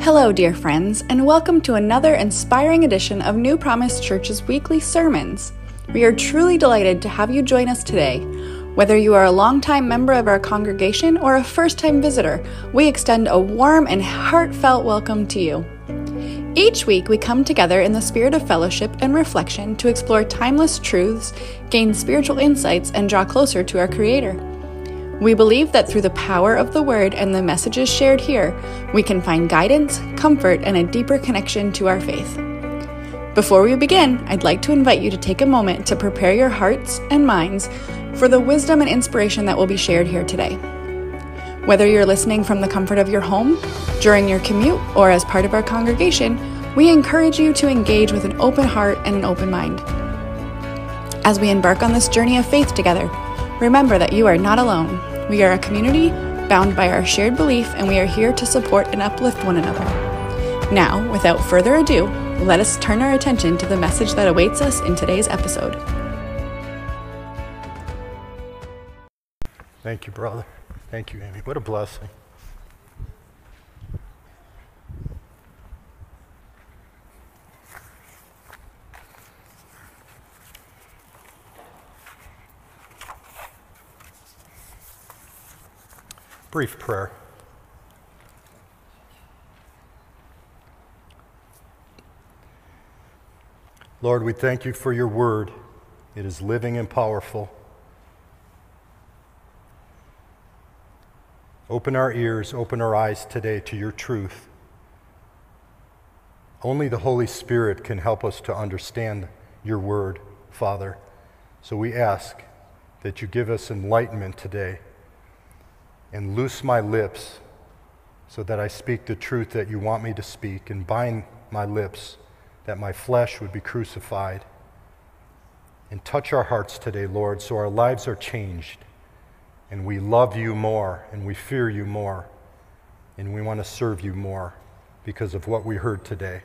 Hello, dear friends, and welcome to another inspiring edition of New Promise Church's weekly sermons. We are truly delighted to have you join us today. Whether you are a longtime member of our congregation or a first time visitor, we extend a warm and heartfelt welcome to you. Each week, we come together in the spirit of fellowship and reflection to explore timeless truths, gain spiritual insights, and draw closer to our Creator. We believe that through the power of the Word and the messages shared here, we can find guidance, comfort, and a deeper connection to our faith. Before we begin, I'd like to invite you to take a moment to prepare your hearts and minds for the wisdom and inspiration that will be shared here today. Whether you're listening from the comfort of your home, during your commute, or as part of our congregation, we encourage you to engage with an open heart and an open mind. As we embark on this journey of faith together, Remember that you are not alone. We are a community bound by our shared belief, and we are here to support and uplift one another. Now, without further ado, let us turn our attention to the message that awaits us in today's episode. Thank you, brother. Thank you, Amy. What a blessing. Brief prayer. Lord, we thank you for your word. It is living and powerful. Open our ears, open our eyes today to your truth. Only the Holy Spirit can help us to understand your word, Father. So we ask that you give us enlightenment today and loose my lips so that I speak the truth that you want me to speak, and bind my lips that my flesh would be crucified. And touch our hearts today, Lord, so our lives are changed, and we love you more, and we fear you more, and we want to serve you more because of what we heard today.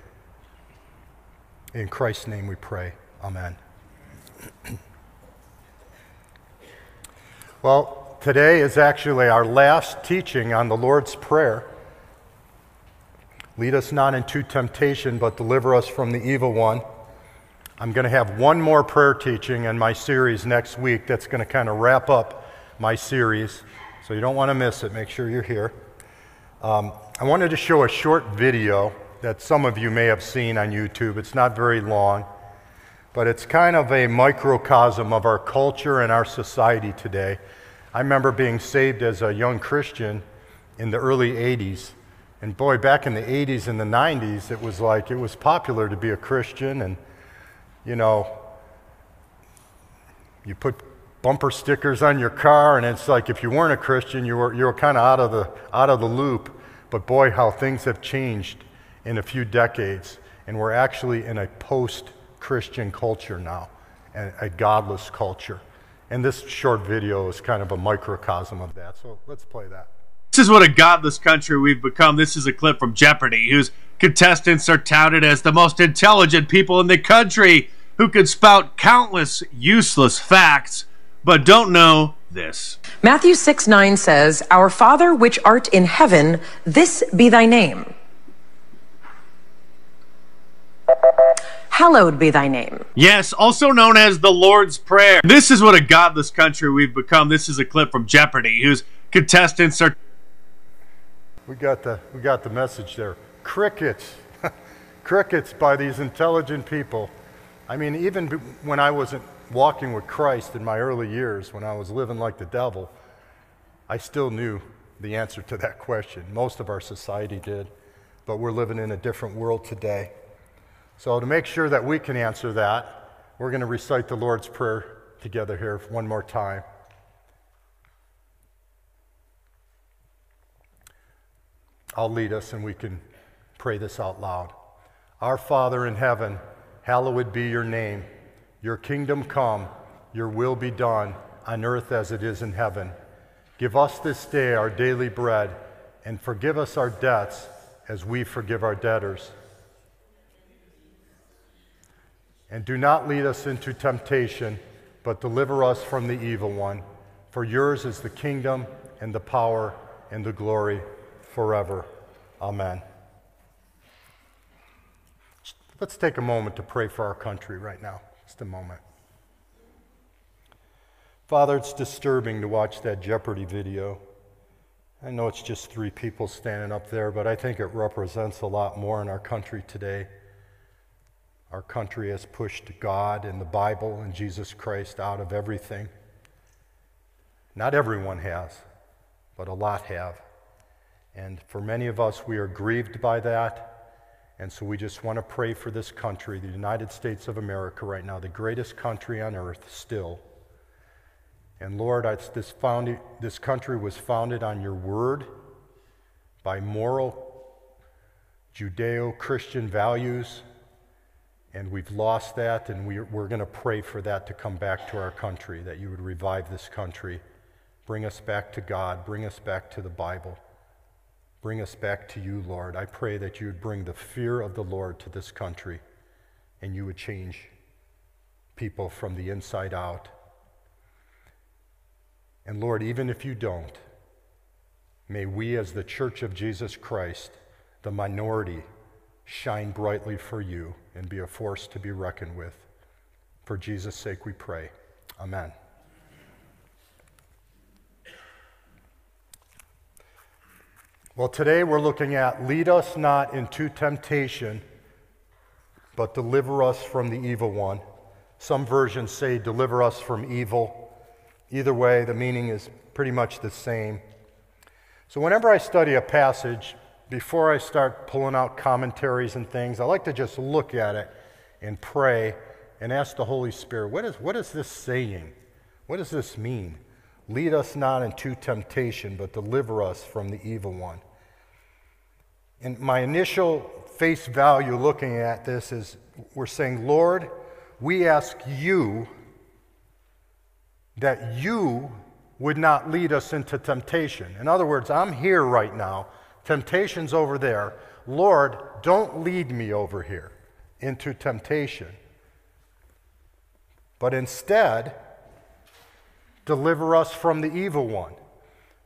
In Christ's name we pray. Amen. well, today is actually our last teaching on the Lord's Prayer. Lead us not into temptation, but deliver us from the evil one. I'm going to have one more prayer teaching in my series next week that's going to kind of wrap up my series. So you don't want to miss it. Make sure you're here. Um, I wanted to show a short video that some of you may have seen on YouTube. It's not very long, but it's kind of a microcosm of our culture and our society today. I remember being saved as a young Christian in the early 80s. And boy, back in the 80s and the 90s, it was like it was popular to be a Christian. And, you know, you put bumper stickers on your car, and it's like if you weren't a Christian, you were, you were kind of out, of the, out of the loop. But boy, how things have changed in a few decades. And we're actually in a post Christian culture now, a godless culture. And this short video is kind of a microcosm of that. So let's play that. This is what a godless country we've become. This is a clip from Jeopardy, whose contestants are touted as the most intelligent people in the country who could spout countless useless facts, but don't know this. Matthew 6 9 says, Our Father which art in heaven, this be thy name. Hallowed be thy name. Yes, also known as the Lord's Prayer. This is what a godless country we've become. This is a clip from Jeopardy, whose contestants are. We got the, we got the message there. Crickets. Crickets by these intelligent people. I mean, even when I wasn't walking with Christ in my early years, when I was living like the devil, I still knew the answer to that question. Most of our society did, but we're living in a different world today. So, to make sure that we can answer that, we're going to recite the Lord's Prayer together here one more time. I'll lead us and we can pray this out loud. Our Father in heaven, hallowed be your name. Your kingdom come, your will be done on earth as it is in heaven. Give us this day our daily bread and forgive us our debts as we forgive our debtors and do not lead us into temptation, but deliver us from the evil one. For yours is the kingdom and the power and the glory forever. Amen. Let's take a moment to pray for our country right now. Just a moment. Father, it's disturbing to watch that Jeopardy video. I know it's just three people standing up there, but I think it represents a lot more in our country today. Our country has pushed God and the Bible and Jesus Christ out of everything. Not everyone has, but a lot have. And for many of us, we are grieved by that. And so we just want to pray for this country, the United States of America, right now, the greatest country on earth still. And Lord, this, this country was founded on your word by moral Judeo Christian values. And we've lost that, and we, we're going to pray for that to come back to our country, that you would revive this country. Bring us back to God, bring us back to the Bible. Bring us back to you, Lord. I pray that you would bring the fear of the Lord to this country and you would change people from the inside out. And Lord, even if you don't, may we, as the church of Jesus Christ, the minority, shine brightly for you and be a force to be reckoned with. For Jesus' sake we pray. Amen. Well, today we're looking at lead us not into temptation, but deliver us from the evil one. Some versions say deliver us from evil. Either way, the meaning is pretty much the same. So, whenever I study a passage, before I start pulling out commentaries and things, I like to just look at it and pray and ask the Holy Spirit, what is, what is this saying? What does this mean? Lead us not into temptation, but deliver us from the evil one. And my initial face value looking at this is we're saying, Lord, we ask you that you would not lead us into temptation. In other words, I'm here right now, temptation's over there. Lord, don't lead me over here into temptation, but instead, deliver us from the evil one.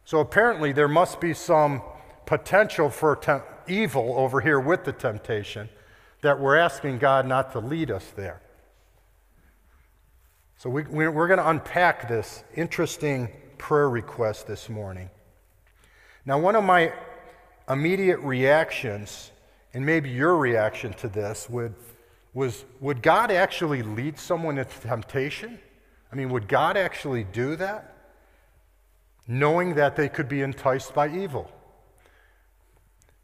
So apparently, there must be some potential for evil over here with the temptation that we're asking God not to lead us there. So we, we're going to unpack this interesting prayer request this morning. Now, one of my immediate reactions, and maybe your reaction to this, would, was would God actually lead someone into temptation? I mean, would God actually do that? Knowing that they could be enticed by evil.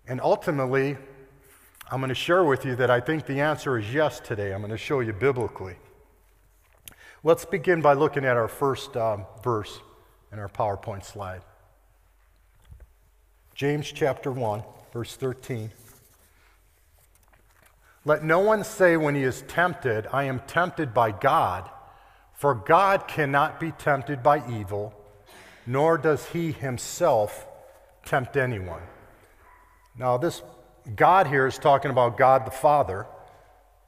And ultimately, I'm going to share with you that I think the answer is yes today. I'm going to show you biblically. Let's begin by looking at our first um, verse in our PowerPoint slide. James chapter 1, verse 13. Let no one say when he is tempted, I am tempted by God, for God cannot be tempted by evil, nor does he himself tempt anyone. Now, this God here is talking about God the Father.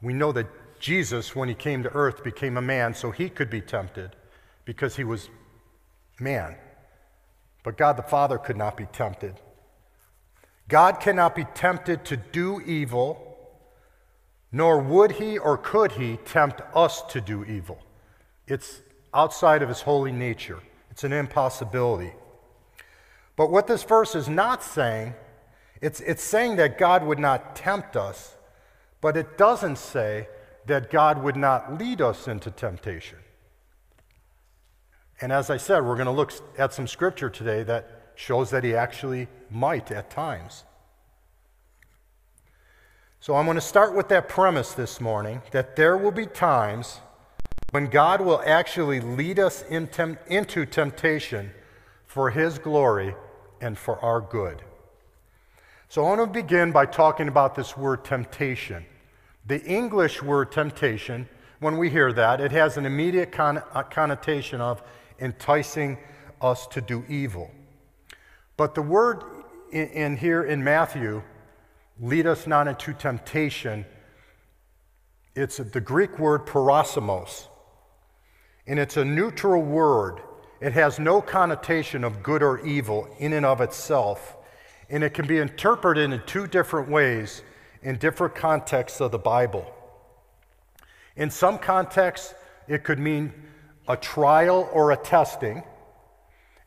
We know that Jesus, when he came to earth, became a man so he could be tempted because he was man. But God the Father could not be tempted. God cannot be tempted to do evil, nor would he or could he tempt us to do evil. It's outside of his holy nature, it's an impossibility. But what this verse is not saying it's, it's saying that God would not tempt us, but it doesn't say that God would not lead us into temptation. And as I said, we're going to look at some scripture today that shows that he actually might at times. So I'm going to start with that premise this morning that there will be times when God will actually lead us in into temptation for his glory and for our good. So I want to begin by talking about this word temptation. The English word temptation, when we hear that, it has an immediate con- uh, connotation of enticing us to do evil. But the word in, in here in Matthew, lead us not into temptation, it's the Greek word peirasmos. And it's a neutral word. It has no connotation of good or evil in and of itself and it can be interpreted in two different ways in different contexts of the Bible. In some contexts, it could mean a trial or a testing,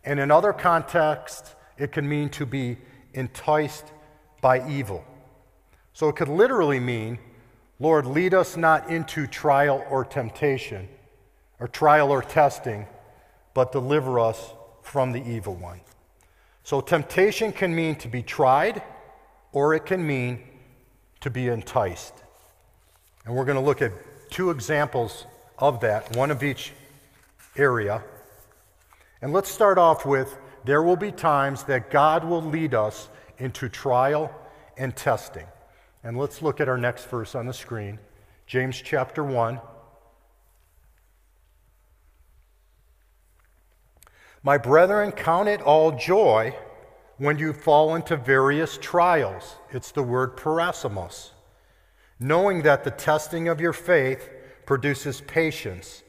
and in other contexts, it can mean to be enticed by evil. So it could literally mean, Lord, lead us not into trial or temptation, or trial or testing, but deliver us from the evil one. So temptation can mean to be tried, or it can mean to be enticed. And we're going to look at two examples of that, one of each area. And let's start off with there will be times that God will lead us into trial and testing. And let's look at our next verse on the screen James chapter 1. My brethren, count it all joy when you fall into various trials. It's the word peirasmos. Knowing that the testing of your faith produces patience.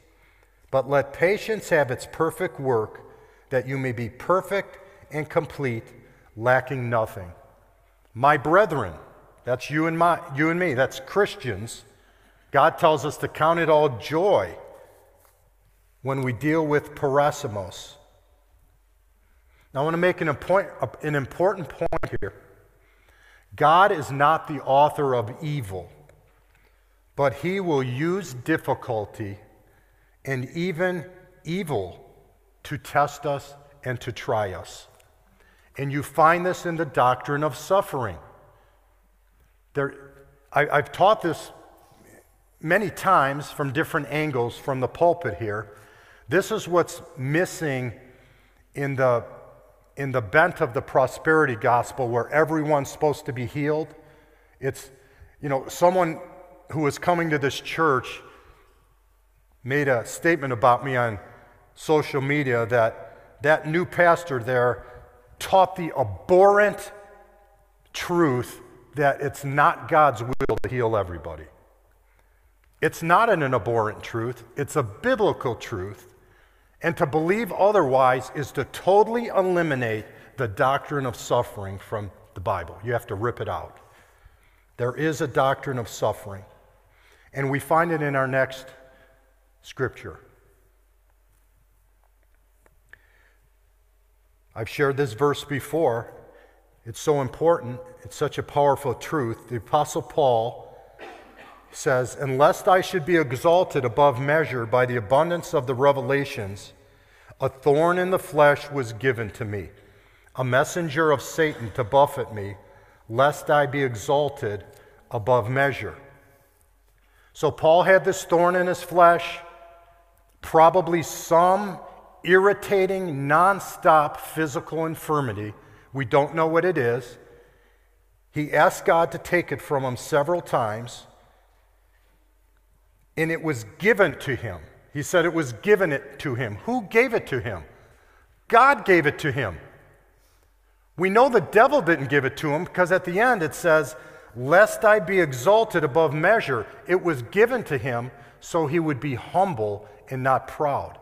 But let patience have its perfect work, that you may be perfect and complete, lacking nothing. My brethren, that's you and, my, you and me, that's Christians. God tells us to count it all joy when we deal with peirasmos. Now, I want to make an, an important point here. God is not the author of evil, but he will use difficulty and even evil to test us and to try us. And you find this in the doctrine of suffering. There, I, I've taught this many times from different angles from the pulpit here. This is what's missing in the, in the bent of the prosperity gospel where everyone's supposed to be healed. It's, you know, someone who was coming to this church made a statement about me on social media that that new pastor there taught the abhorrent truth that it's not God's will to heal everybody. It's not an, abhorrent truth, it's a biblical truth. And to believe otherwise is to totally eliminate the doctrine of suffering from the Bible. You have to rip it out. There is a doctrine of suffering. And we find it in our next Scripture. I've shared this verse before. It's so important, it's such a powerful truth. The Apostle Paul says, Unless I should be exalted above measure by the abundance of the revelations, a thorn in the flesh was given to me, a messenger of Satan to buffet me, lest I be exalted above measure. So Paul had this thorn in his flesh probably some irritating, nonstop physical infirmity. We don't know what it is. He asked God to take it from him several times, and it was given to him. He said it was given it to him. Who gave it to him? God gave it to him. We know the devil didn't give it to him because at the end it says, Lest I be exalted above measure. It was given to him so he would be humble and not proud.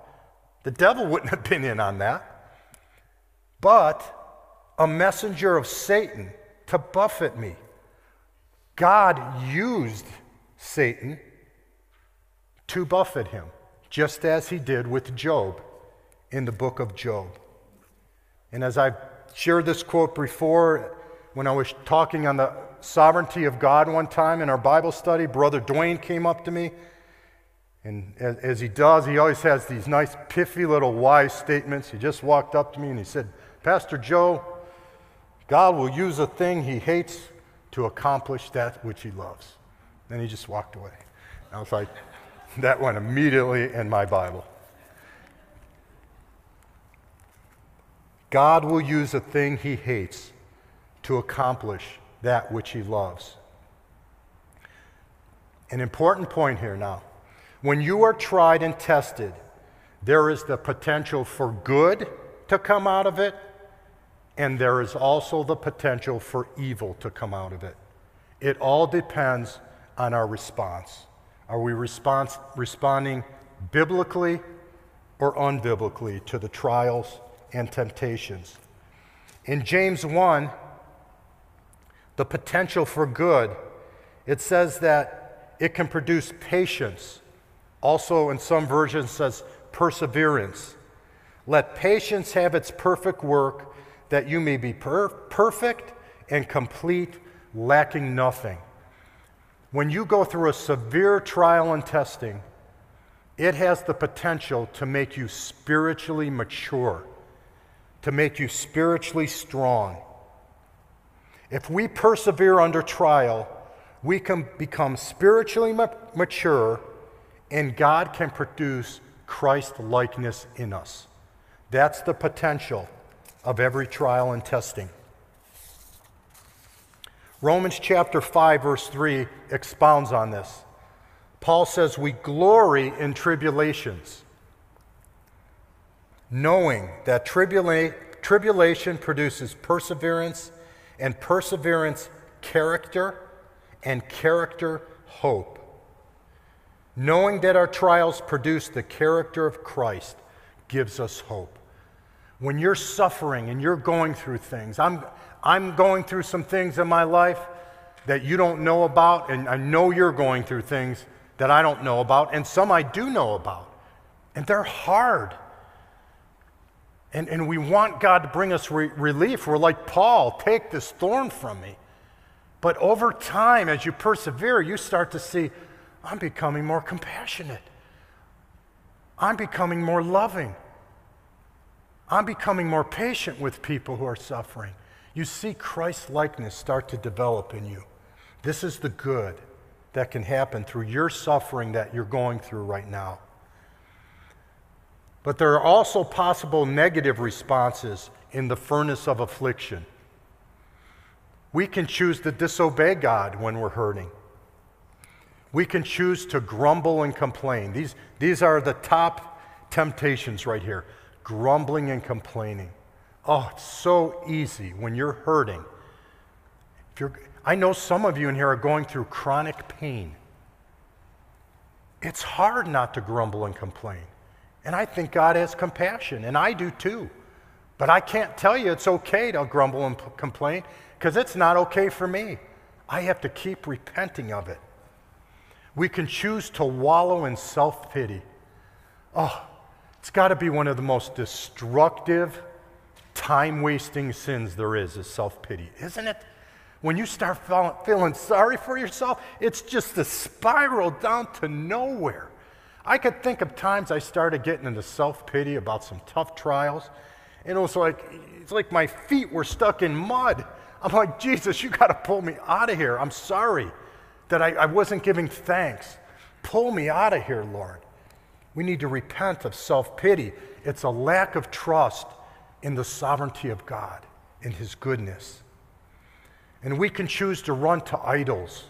The devil wouldn't have been in on that. But a messenger of Satan to buffet me. God used Satan to buffet him, just as he did with Job in the book of Job. And as I've shared this quote before, when I was talking on the sovereignty of God one time in our Bible study, Brother Dwayne came up to me and as, as, he does, he always has these nice, piffy little wise statements. He just walked up to me and he said, Pastor Joe, God will use a thing he hates to accomplish that which he loves. Then he just walked away. I was like, that went immediately in my Bible. God will use a thing he hates to accomplish that which he loves. An important point here now. When you are tried and tested, there is the potential for good to come out of it, and there is also the potential for evil to come out of it. It all depends on our response. Are we response, responding biblically or unbiblically to the trials and temptations? In James 1, the potential for good It says that it can produce patience. Also, in some versions, says perseverance. Let patience have its perfect work, that you may be per- perfect and complete, lacking nothing. When you go through a severe trial and testing, it has the potential to make you spiritually mature, to make you spiritually strong. If we persevere under trial, we can become spiritually ma- mature and God can produce Christ likeness in us. That's the potential of every trial and testing. Romans chapter 5, verse 3 expounds on this. Paul says, We glory in tribulations, knowing that tribula- tribulation produces perseverance, and perseverance, character, and character, hope. Knowing that our trials produce the character of Christ gives us hope. When you're suffering and you're going through things, I'm, I'm going through some things in my life that you don't know about, and I know you're going through things that I don't know about, and some I do know about. And they're hard. And, and we want God to bring us re- relief. We're like, Paul, take this thorn from me. But over time, as you persevere, you start to see, I'm becoming more compassionate. I'm becoming more loving. I'm becoming more patient with people who are suffering. You see Christ likeness start to develop in you. This is the good that can happen through your suffering that you're going through right now. But there are also possible negative responses in the furnace of affliction. We can choose to disobey God when we're hurting. We can choose to grumble and complain. These, these are the top temptations right here grumbling and complaining. Oh, it's so easy when you're hurting. If you're, I know some of you in here are going through chronic pain. It's hard not to grumble and complain. And I think God has compassion, and I do too. But I can't tell you it's okay to grumble and p- complain because it's not okay for me. I have to keep repenting of it. We can choose to wallow in self pity. Oh, it's got to be one of the most destructive, time wasting sins there is, is self pity, isn't it? When you start feeling sorry for yourself, it's just a spiral down to nowhere. I could think of times I started getting into self pity about some tough trials, and it was like it's like my feet were stuck in mud. I'm like, Jesus, you got to pull me out of here. I'm sorry that I, I wasn't giving thanks. Pull me out of here, Lord. We need to repent of self pity. It's a lack of trust in the sovereignty of God, in His goodness. And we can choose to run to idols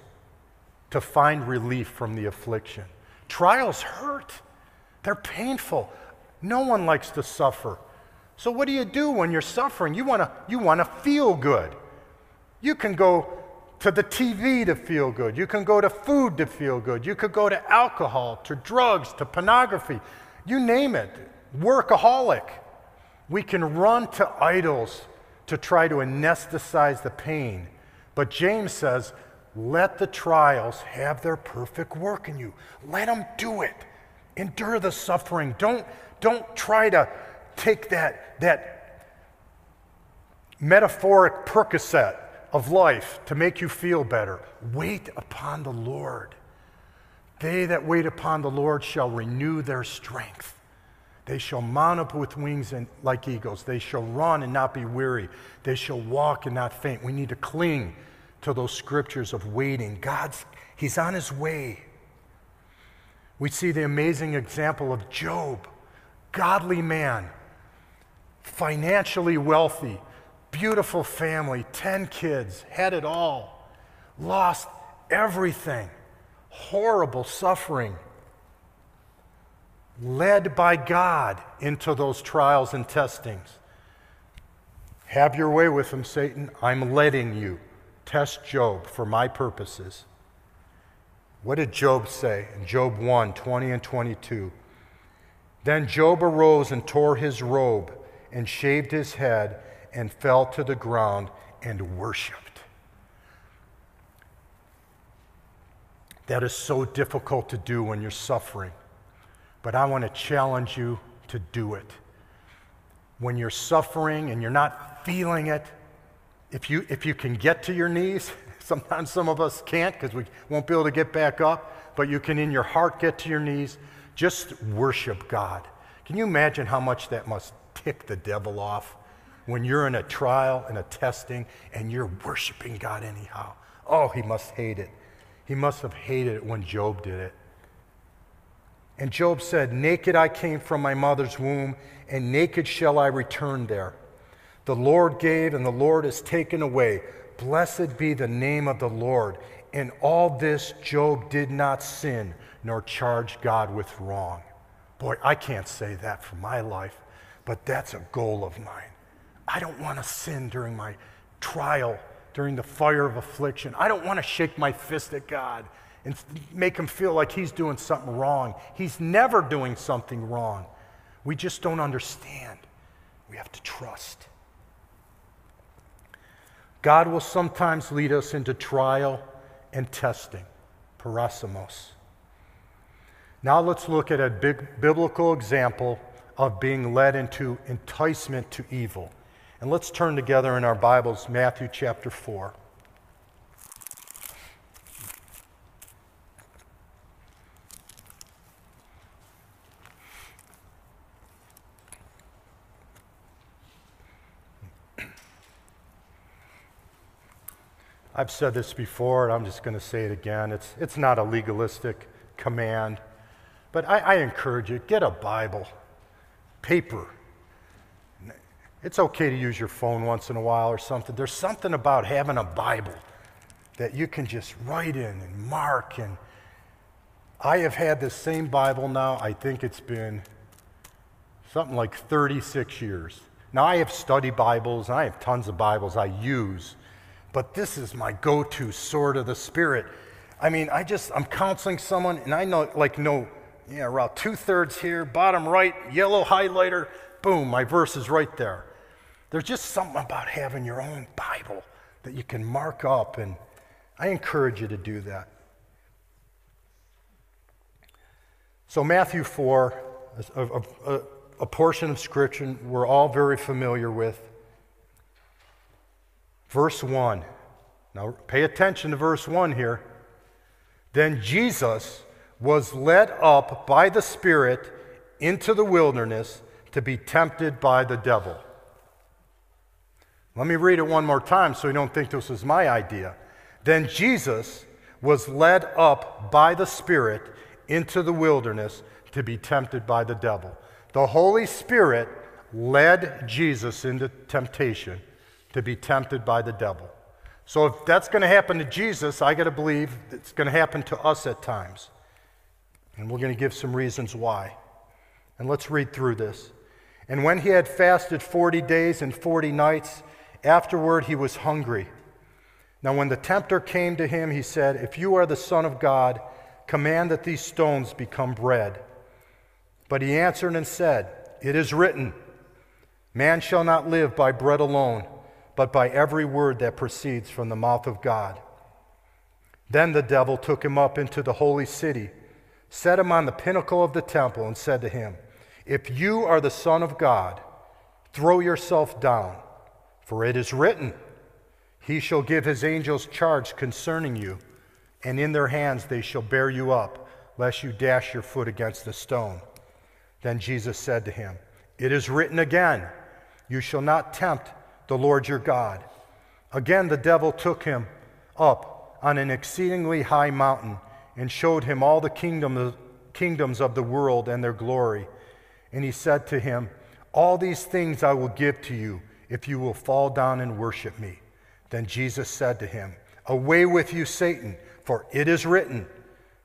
to find relief from the affliction. Trials hurt, they're painful. No one likes to suffer. So, what do you do when you're suffering? You want to you wanna feel good. You can go to the TV to feel good. You can go to food to feel good. You could go to alcohol, to drugs, to pornography. You name it. Workaholic. We can run to idols to try to anesthetize the pain. But James says, let the trials have their perfect work in you. Let them do it. Endure the suffering. Don't, don't try to take that, that metaphoric Percocet of life to make you feel better. Wait upon the Lord. They that wait upon the Lord shall renew their strength. They shall mount up with wings and, like eagles. They shall run and not be weary. They shall walk and not faint. We need to cling to those scriptures of waiting. God's, He's on His way. We see the amazing example of Job, godly man, financially wealthy, beautiful family, 10 kids, had it all, lost everything, horrible suffering led by God into those trials and testings. Have your way with him, Satan. I'm letting you test Job for my purposes. What did Job say in Job 1 20 and 22? Then Job arose and tore his robe and shaved his head and fell to the ground and worshiped. That is so difficult to do when you're suffering. But I want to challenge you to do it. When you're suffering and you're not feeling it, if you, if you can get to your knees, sometimes some of us can't because we won't be able to get back up, but you can in your heart get to your knees, just worship God. Can you imagine how much that must tick the devil off when you're in a trial and a testing and you're worshiping God anyhow? Oh, he must hate it. He must have hated it when Job did it. And Job said, Naked I came from my mother's womb, and naked shall I return there. The Lord gave, and the Lord has taken away. Blessed be the name of the Lord. In all this, Job did not sin, nor charge God with wrong. Boy, I can't say that for my life, but that's a goal of mine. I don't want to sin during my trial, during the fire of affliction. I don't want to shake my fist at God and make him feel like he's doing something wrong. He's never doing something wrong. We just don't understand. We have to trust. God will sometimes lead us into trial and testing, peirasmos. Now let's look at a big biblical example of being led into enticement to evil. And let's turn together in our Bibles, Matthew chapter 4. I've said this before, and I'm just going to say it again. It's, it's not a legalistic command, but I, I encourage you get a Bible, paper. It's okay to use your phone once in a while or something. There's something about having a Bible that you can just write in and mark. And I have had this same Bible now, I think it's been something like 36 years. Now, I have study Bibles, and I have tons of Bibles I use but this is my go to sword of the Spirit. I mean, I just, I'm counseling someone, and I know, like, no, yeah, around two thirds here, bottom right, yellow highlighter, boom, my verse is right there. There's just something about having your own Bible that you can mark up, and I encourage you to do that. So, Matthew 4, a, a, a portion of Scripture we're all very familiar with. Verse 1. Now pay attention to verse 1 here. Then Jesus was led up by the Spirit into the wilderness to be tempted by the devil. Let me read it one more time so you don't think this is my idea. Then Jesus was led up by the Spirit into the wilderness to be tempted by the devil. The Holy Spirit led Jesus into temptation to be tempted by the devil. So if that's going to happen to Jesus, I got to believe it's going to happen to us at times. And we're going to give some reasons why. And let's read through this. And when he had fasted 40 days and 40 nights, afterward he was hungry. Now, when the tempter came to him, he said, If you are the Son of God, command that these stones become bread. But he answered and said, It is written, Man shall not live by bread alone but by every word that proceeds from the mouth of God. Then the devil took him up into the holy city, set him on the pinnacle of the temple, and said to him, If you are the Son of God, throw yourself down, for it is written, He shall give his angels charge concerning you, and in their hands they shall bear you up, lest you dash your foot against a stone. Then Jesus said to him, It is written again, You shall not tempt the Lord your God. Again, the devil took him up on an exceedingly high mountain and showed him all the kingdom, kingdoms of the world and their glory. And he said to him, All these things I will give to you if you will fall down and worship me. Then Jesus said to him, Away with you, Satan, for it is written,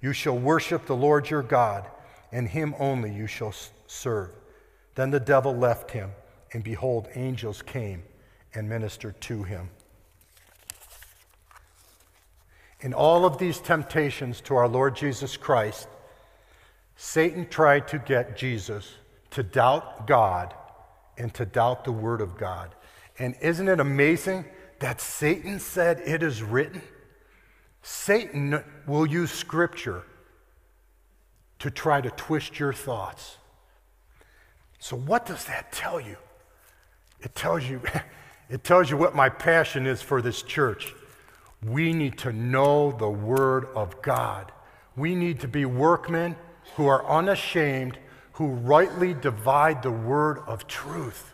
You shall worship the Lord your God, and him only you shall serve. Then the devil left him, and behold, angels came and ministered to him. In all of these temptations to our Lord Jesus Christ, Satan tried to get Jesus to doubt God and to doubt the Word of God. And isn't it amazing that Satan said, It is written? Satan will use Scripture to try to twist your thoughts. So, what does that tell you? It tells you, it tells you what my passion is for this church. We need to know the Word of God. We need to be workmen who are unashamed, who rightly divide the Word of truth.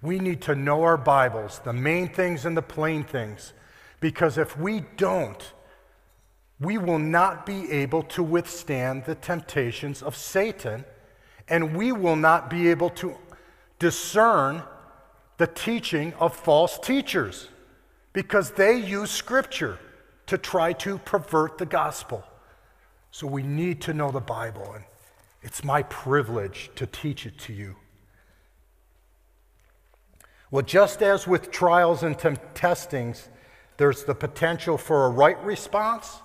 We need to know our Bibles, the main things and the plain things, because if we don't, we will not be able to withstand the temptations of Satan, and we will not be able to discern the teaching of false teachers because they use Scripture to try to pervert the gospel. So we need to know the Bible, and it's my privilege to teach it to you. Well, just as with trials and testings, there's the potential for a right response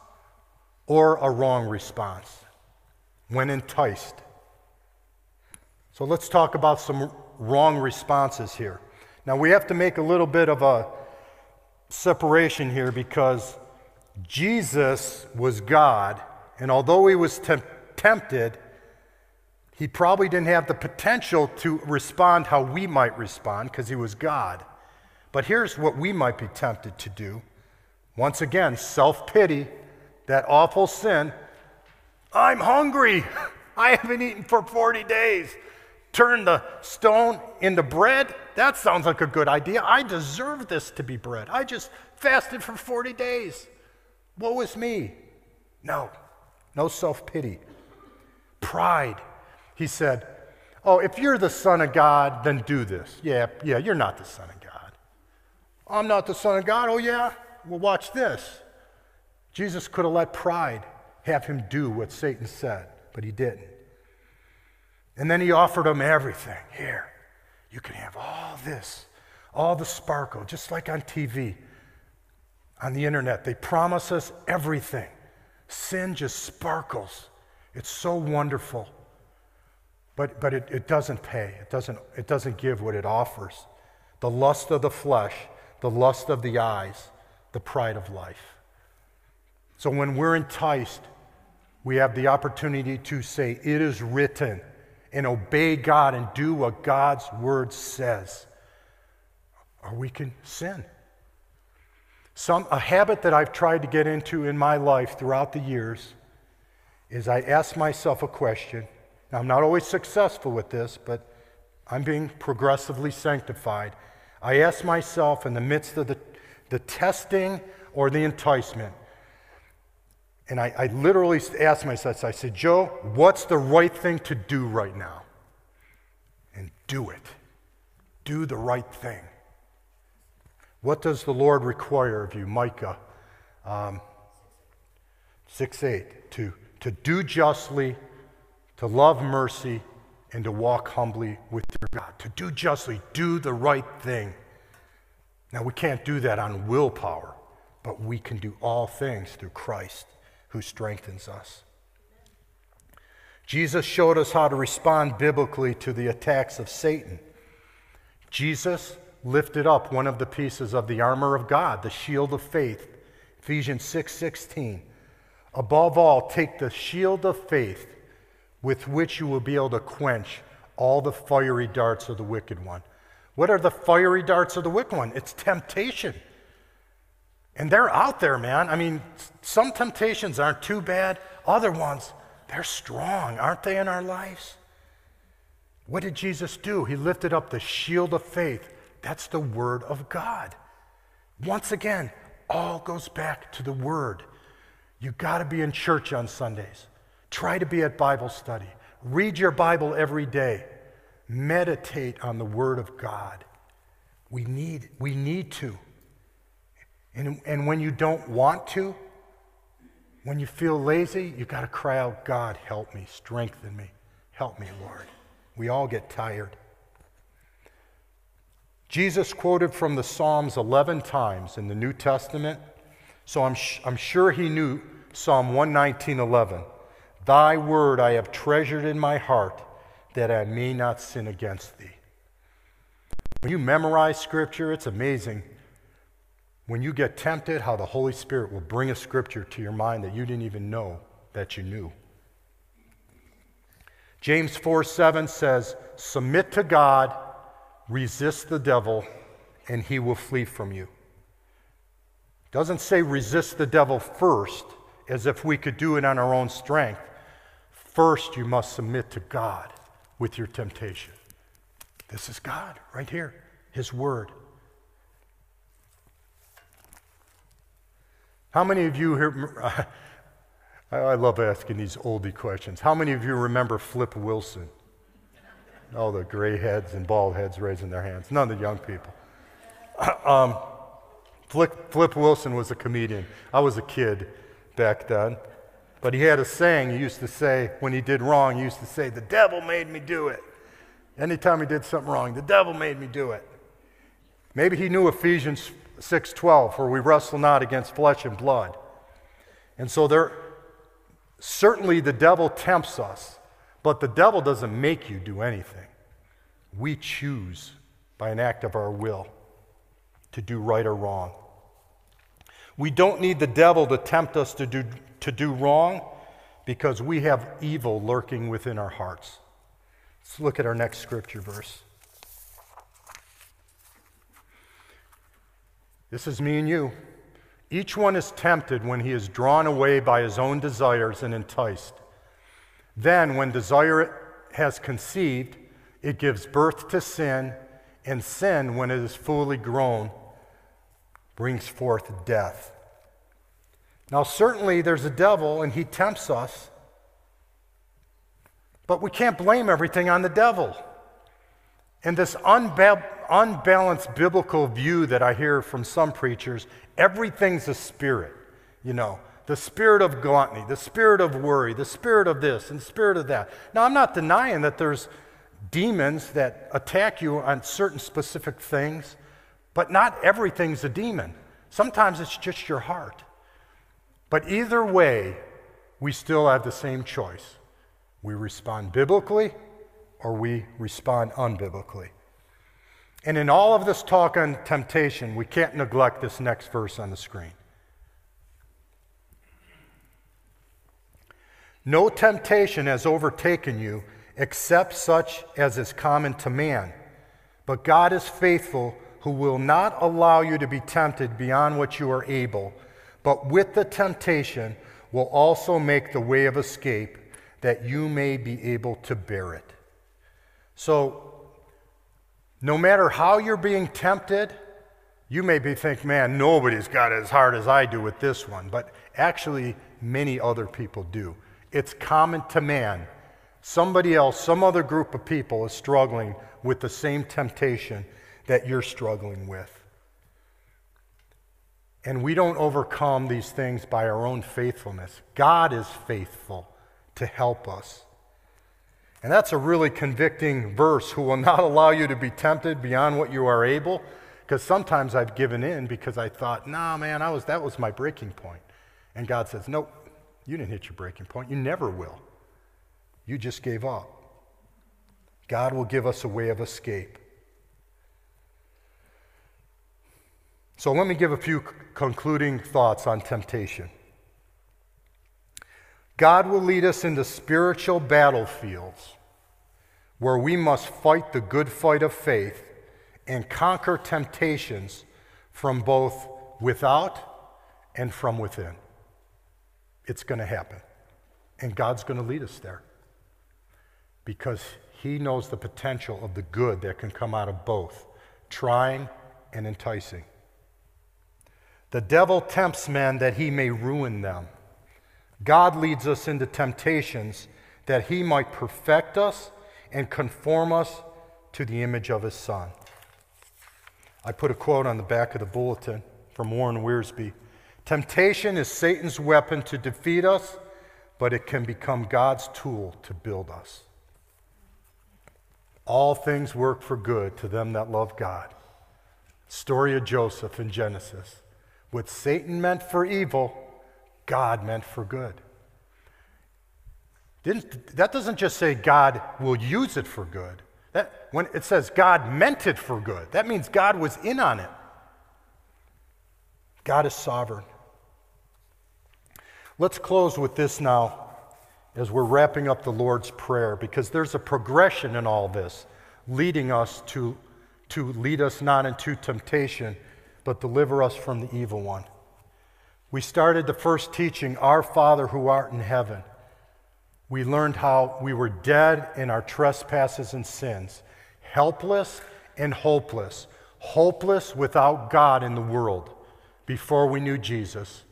or a wrong response when enticed. So let's talk about some wrong responses here. Now we have to make a little bit of a separation here because Jesus was God, and although he was tempted, he probably didn't have the potential to respond how we might respond because he was God. But here's what we might be tempted to do. Once again, self pity, that awful sin. I'm hungry. I haven't eaten for 40 days. Turn the stone into bread? That sounds like a good idea. I deserve this to be bread. I just fasted for 40 days. Woe is me. No, no self pity. Pride. He said, Oh, if you're the Son of God, then do this. Yeah, yeah, you're not the Son of God. I'm not the Son of God. Oh, yeah? Well, watch this. Jesus could have let pride have him do what Satan said, but he didn't. And then he offered him everything. Here, you can have all this, all the sparkle, just like on TV, on the internet. They promise us everything. Sin just sparkles. It's so wonderful. But, but it, it doesn't pay, it doesn't, it doesn't give what it offers. The lust of the flesh, the lust of the eyes, the pride of life. So when we're enticed, we have the opportunity to say, It is written and obey God and do what God's word says, or we can sin. Some, a habit that I've tried to get into in my life throughout the years is I ask myself a question. Now, I'm not always successful with this, but I'm being progressively sanctified. I ask myself in the midst of the, the testing or the enticement, and I, I literally asked myself, I said, Joe, what's the right thing to do right now? And do it. Do the right thing. What does the Lord require of you? Micah um, 6 8. To, to do justly, to love mercy, and to walk humbly with your God. To do justly, do the right thing. Now, we can't do that on willpower, but we can do all things through Christ who strengthens us. Jesus showed us how to respond biblically to the attacks of Satan. Jesus lifted up one of the pieces of the armor of God, the shield of faith. Ephesians 6 16. Above all, take the shield of faith with which you will be able to quench all the fiery darts of the wicked one. What are the fiery darts of the wicked one? It's temptation. And they're out there, man. I mean, some temptations aren't too bad, other ones, they're strong, aren't they, in our lives? What did Jesus do? He lifted up the shield of faith. That's the Word of God. Once again, all goes back to the Word. You got to be in church on Sundays. Try to be at Bible study. Read your Bible every day. Meditate on the Word of God. We need, we need to. And, and when you don't want to, when you feel lazy, you got to cry out, God, help me, strengthen me, help me, Lord. We all get tired. Jesus quoted from the Psalms 11 times in the New Testament, so I'm, sh- I'm sure he knew Psalm 119:11. Thy word I have treasured in my heart that I may not sin against thee. When you memorize scripture, it's amazing when you get tempted, how the Holy Spirit will bring a scripture to your mind that you didn't even know that you knew. James 4 7 says, Submit to God, resist the devil, and he will flee from you. Doesn't say resist the devil first, as if we could do it on our own strength. First, you must submit to God with your temptation. This is God right here, His Word. How many of you here? I love asking these oldie questions. How many of you remember Flip Wilson? All the gray heads and bald heads raising their hands. None of the young people. Um, Flip, Flip Wilson was a comedian. I was a kid back then. But he had a saying he used to say when he did wrong, he used to say, The devil made me do it. Anytime he did something wrong, the devil made me do it. Maybe he knew Ephesians 6:12, where we wrestle not against flesh and blood. And so there certainly the devil tempts us, but the devil doesn't make you do anything. We choose by an act of our will to do right or wrong. We don't need the devil to tempt us to do, to do wrong because we have evil lurking within our hearts. Let's look at our next scripture verse. This is me and you. Each one is tempted when he is drawn away by his own desires and enticed. Then, when desire has conceived, it gives birth to sin, and sin, when it is fully grown, brings forth death. Now, certainly there's a devil and he tempts us, but we can't blame everything on the devil. And this unba- unbalanced biblical view that I hear from some preachers, everything's a spirit, you know, the spirit of gluttony, the spirit of worry, the spirit of this, and the spirit of that. Now, I'm not denying that there's demons that attack you on certain specific things, but not everything's a demon. Sometimes it's just your heart. But either way, we still have the same choice. We respond biblically or we respond unbiblically. And in all of this talk on temptation, we can't neglect this next verse on the screen. No temptation has overtaken you except such as is common to man. But God is faithful, who will not allow you to be tempted beyond what you are able, but with the temptation will also make the way of escape that you may be able to bear it. So, no matter how you're being tempted, you may be thinking, man, nobody's got as hard as I do with this one. But actually, many other people do. It's common to man. Somebody else, some other group of people is struggling with the same temptation that you're struggling with. And we don't overcome these things by our own faithfulness. God is faithful to help us. And that's a really convicting verse who will not allow you to be tempted beyond what you are able. Because sometimes I've given in because I thought, nah, man, I was, that was my breaking point. And God says, nope, you didn't hit your breaking point. You never will. You just gave up. God will give us a way of escape. So let me give a few concluding thoughts on temptation. God will lead us into spiritual battlefields where we must fight the good fight of faith and conquer temptations from both without and from within. It's going to happen. And God's going to lead us there because He knows the potential of the good that can come out of both trying and enticing. The devil tempts men that he may ruin them. God leads us into temptations that he might perfect us and conform us to the image of his Son. I put a quote on the back of the bulletin from Warren Wiersbe Temptation is Satan's weapon to defeat us, but it can become God's tool to build us. All things work for good to them that love God. Story of Joseph in Genesis. What Satan meant for evil, God meant for good. Didn't, that doesn't just say God will use it for good. That, when it says God meant it for good, that means God was in on it. God is sovereign. Let's close with this now as we're wrapping up the Lord's Prayer because there's a progression in all this leading us to, to lead us not into temptation, but deliver us from the evil one. We started the first teaching, Our Father who art in heaven. We learned how we were dead in our trespasses and sins, helpless and hopeless, hopeless without God in the world before we knew Jesus.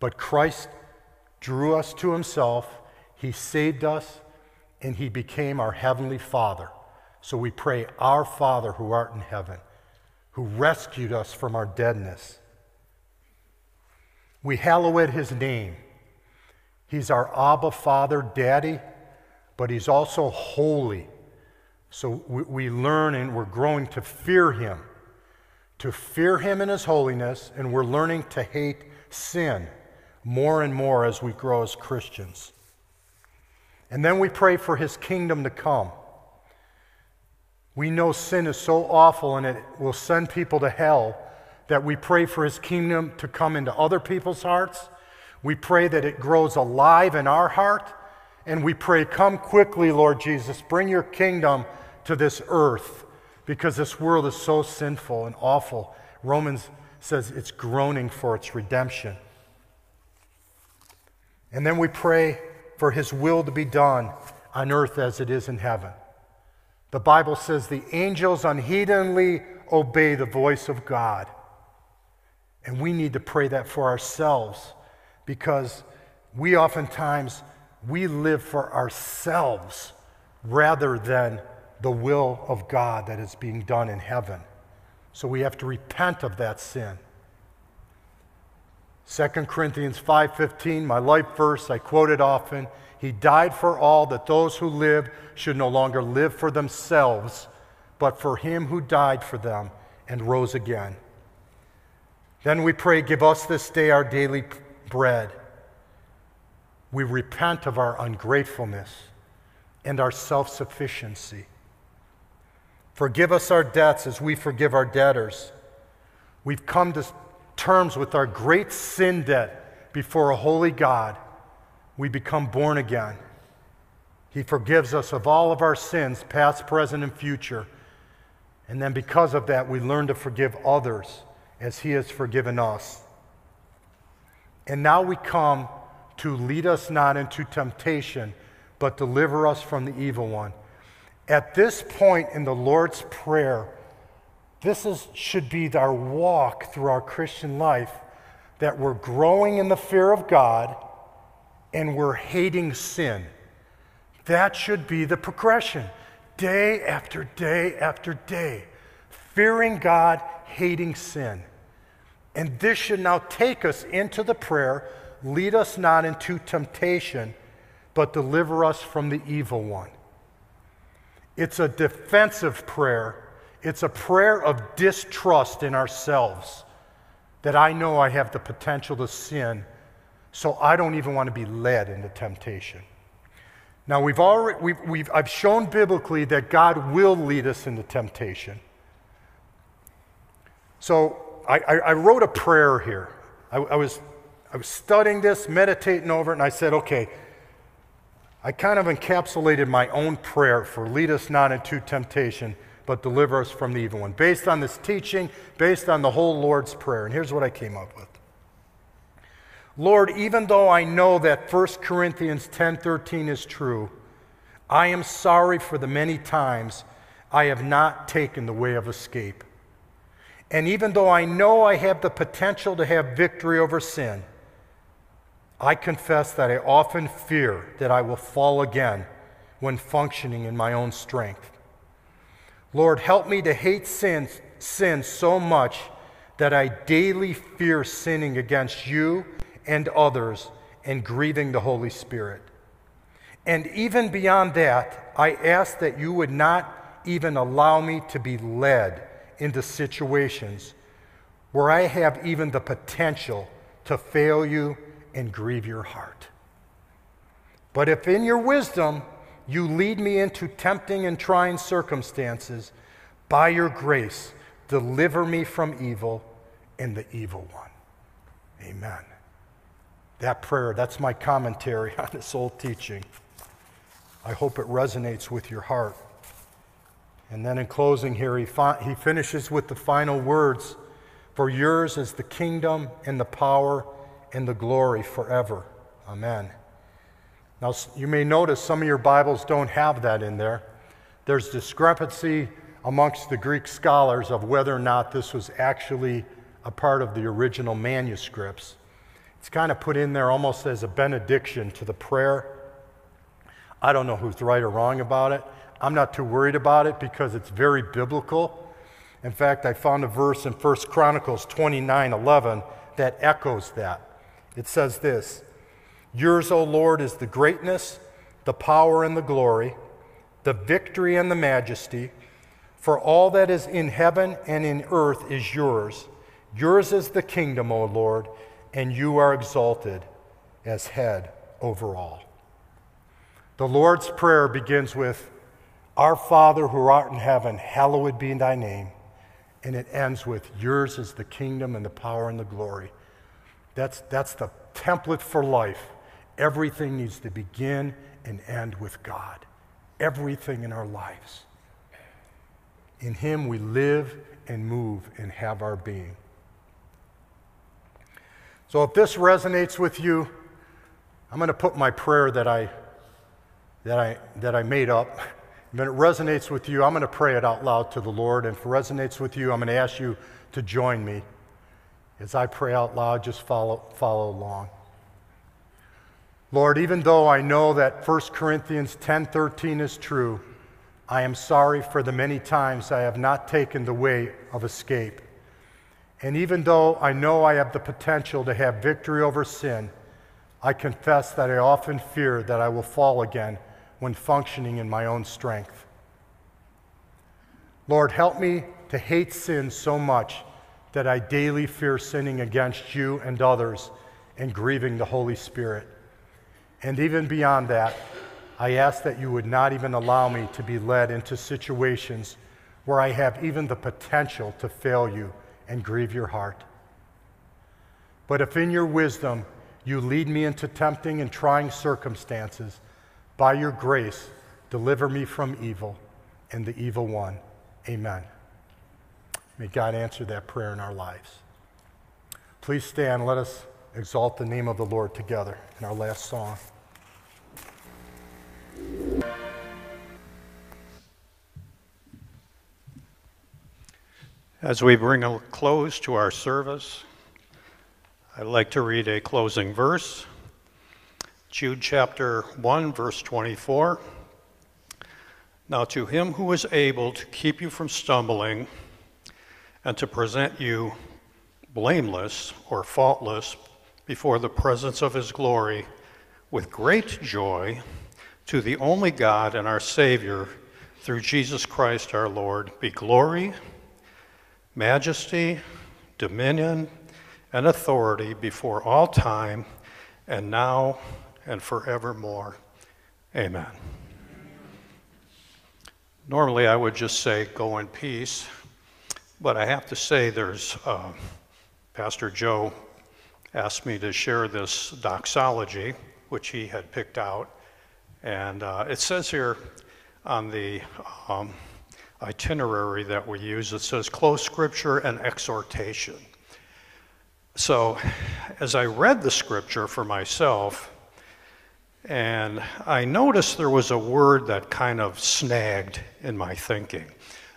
But Christ drew us to himself, he saved us, and he became our heavenly Father. So we pray, Our Father who art in heaven, who rescued us from our deadness. We hallowed his name. He's our Abba Father, Daddy, but he's also holy. So we, we learn and we're growing to fear him, to fear him in his holiness, and we're learning to hate sin more and more as we grow as Christians. And then we pray for his kingdom to come. We know sin is so awful and it will send people to hell that we pray for his kingdom to come into other people's hearts. We pray that it grows alive in our heart. And we pray, Come quickly, Lord Jesus, bring your kingdom to this earth because this world is so sinful and awful. Romans says it's groaning for its redemption. And then we pray for his will to be done on earth as it is in heaven. The Bible says the angels unheedingly obey the voice of God. And we need to pray that for ourselves because we oftentimes we live for ourselves rather than the will of God that is being done in heaven. So we have to repent of that sin. 2 Corinthians 5:15, my life verse, I quote it often. He died for all that those who live should no longer live for themselves, but for him who died for them and rose again. Then we pray, Give us this day our daily bread. We repent of our ungratefulness and our self sufficiency. Forgive us our debts as we forgive our debtors. We've come to terms with our great sin debt before a holy God we become born again. He forgives us of all of our sins, past, present, and future. And then because of that, we learn to forgive others as He has forgiven us. And now we come to lead us not into temptation, but deliver us from the evil one. At this point in the Lord's Prayer, this is, should be our walk through our Christian life that we're growing in the fear of God and we're hating sin. That should be the progression day after day after day. Fearing God, hating sin. And this should now take us into the prayer lead us not into temptation, but deliver us from the evil one. It's a defensive prayer, it's a prayer of distrust in ourselves that I know I have the potential to sin so I don't even want to be led into temptation. Now, we've already, we've, we've, I've shown biblically that God will lead us into temptation. So I, I, I wrote a prayer here. I, I, was, I was studying this, meditating over it, and I said, okay, I kind of encapsulated my own prayer for lead us not into temptation, but deliver us from the evil one, based on this teaching, based on the whole Lord's Prayer. And here's what I came up with. Lord, even though I know that 1 Corinthians 10:13 is true, I am sorry for the many times I have not taken the way of escape. And even though I know I have the potential to have victory over sin, I confess that I often fear that I will fall again when functioning in my own strength. Lord, help me to hate sin, sin so much that I daily fear sinning against you and others and grieving the Holy Spirit. And even beyond that, I ask that you would not even allow me to be led into situations where I have even the potential to fail you and grieve your heart. But if in your wisdom you lead me into tempting and trying circumstances, by your grace, deliver me from evil and the evil one. Amen. That prayer, that's my commentary on this old teaching. I hope it resonates with your heart. And then in closing here, he, fi- he finishes with the final words For yours is the kingdom and the power and the glory forever. Amen. Now, you may notice some of your Bibles don't have that in there. There's discrepancy amongst the Greek scholars of whether or not this was actually a part of the original manuscripts. It's kind of put in there almost as a benediction to the prayer. I don't know who's right or wrong about it. I'm not too worried about it because it's very biblical. In fact, I found a verse in 1 Chronicles 29 11 that echoes that. It says this Yours, O Lord, is the greatness, the power, and the glory, the victory and the majesty. For all that is in heaven and in earth is yours. Yours is the kingdom, O Lord, and you are exalted as head over all. The Lord's Prayer begins with, Our Father who art in heaven, hallowed be thy name. And it ends with, Yours is the kingdom and the power and the glory. That's, that's the template for life. Everything needs to begin and end with God. Everything in our lives. In Him we live and move and have our being. So if this resonates with you, I'm going to put my prayer that I, that I, that I made up. If it resonates with you, I'm going to pray it out loud to the Lord. And if it resonates with you, I'm going to ask you to join me. As I pray out loud, just follow, follow along. Lord, even though I know that 1 Corinthians 10:13 is true, I am sorry for the many times I have not taken the way of escape. And even though I know I have the potential to have victory over sin, I confess that I often fear that I will fall again when functioning in my own strength. Lord, help me to hate sin so much that I daily fear sinning against you and others and grieving the Holy Spirit. And even beyond that, I ask that you would not even allow me to be led into situations where I have even the potential to fail you and grieve your heart. But if in your wisdom you lead me into tempting and trying circumstances, by your grace, deliver me from evil and the evil one. Amen. May God answer that prayer in our lives. Please stand. Let us exalt the name of the Lord together in our last song. As we bring a close to our service, I'd like to read a closing verse. Jude chapter 1, verse 24. Now, to him who is able to keep you from stumbling and to present you blameless or faultless before the presence of his glory with great joy, to the only God and our Savior, through Jesus Christ our Lord, be glory, majesty, dominion, and authority before all time, and now and forevermore. Amen. Normally, I would just say, go in peace, but I have to say, there's uh, Pastor Joe asked me to share this doxology, which he had picked out. And uh, it says here on the um, itinerary that we use, it says close scripture and exhortation. So as I read the scripture for myself, and I noticed there was a word that kind of snagged in my thinking.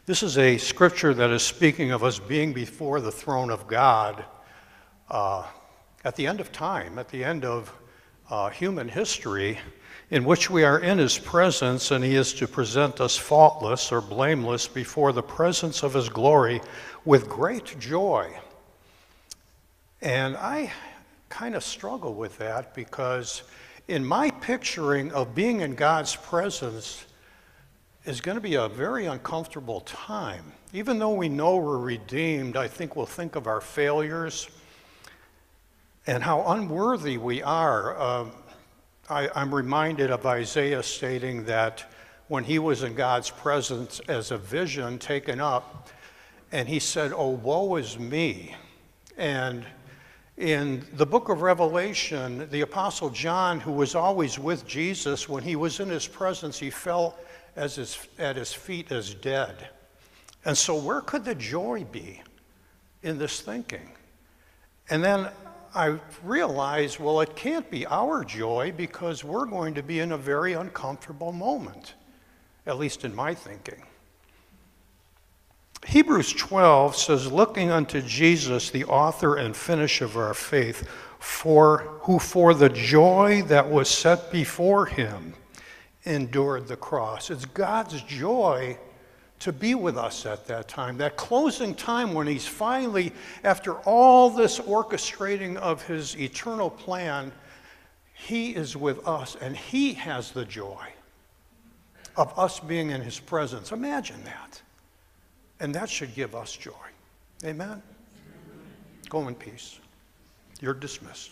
This is a scripture that is speaking of us being before the throne of God uh, at the end of time, at the end of uh, human history in which we are in his presence, and he is to present us faultless or blameless before the presence of his glory with great joy. And I kind of struggle with that because in my picturing of being in God's presence is going to be a very uncomfortable time. Even though we know we're redeemed, I think we'll think of our failures and how unworthy we are. I, I'm reminded of Isaiah stating that when he was in God's presence as a vision taken up, and he said, Oh, woe is me. And In the book of Revelation, the Apostle John, who was always with Jesus, when he was in his presence, he fell as his, at his feet as dead. And so, where could the joy be in this thinking? And then I realized, well, it can't be our joy because we're going to be in a very uncomfortable moment, at least in my thinking. Hebrews 12 says, Looking unto Jesus, the author and finisher of our faith, for who for the joy that was set before him endured the cross. It's God's joy to be with us at that time, that closing time when he's finally, after all this orchestrating of his eternal plan, he is with us and he has the joy of us being in his presence. Imagine that. And that should give us joy. Amen? Go in peace. You're dismissed.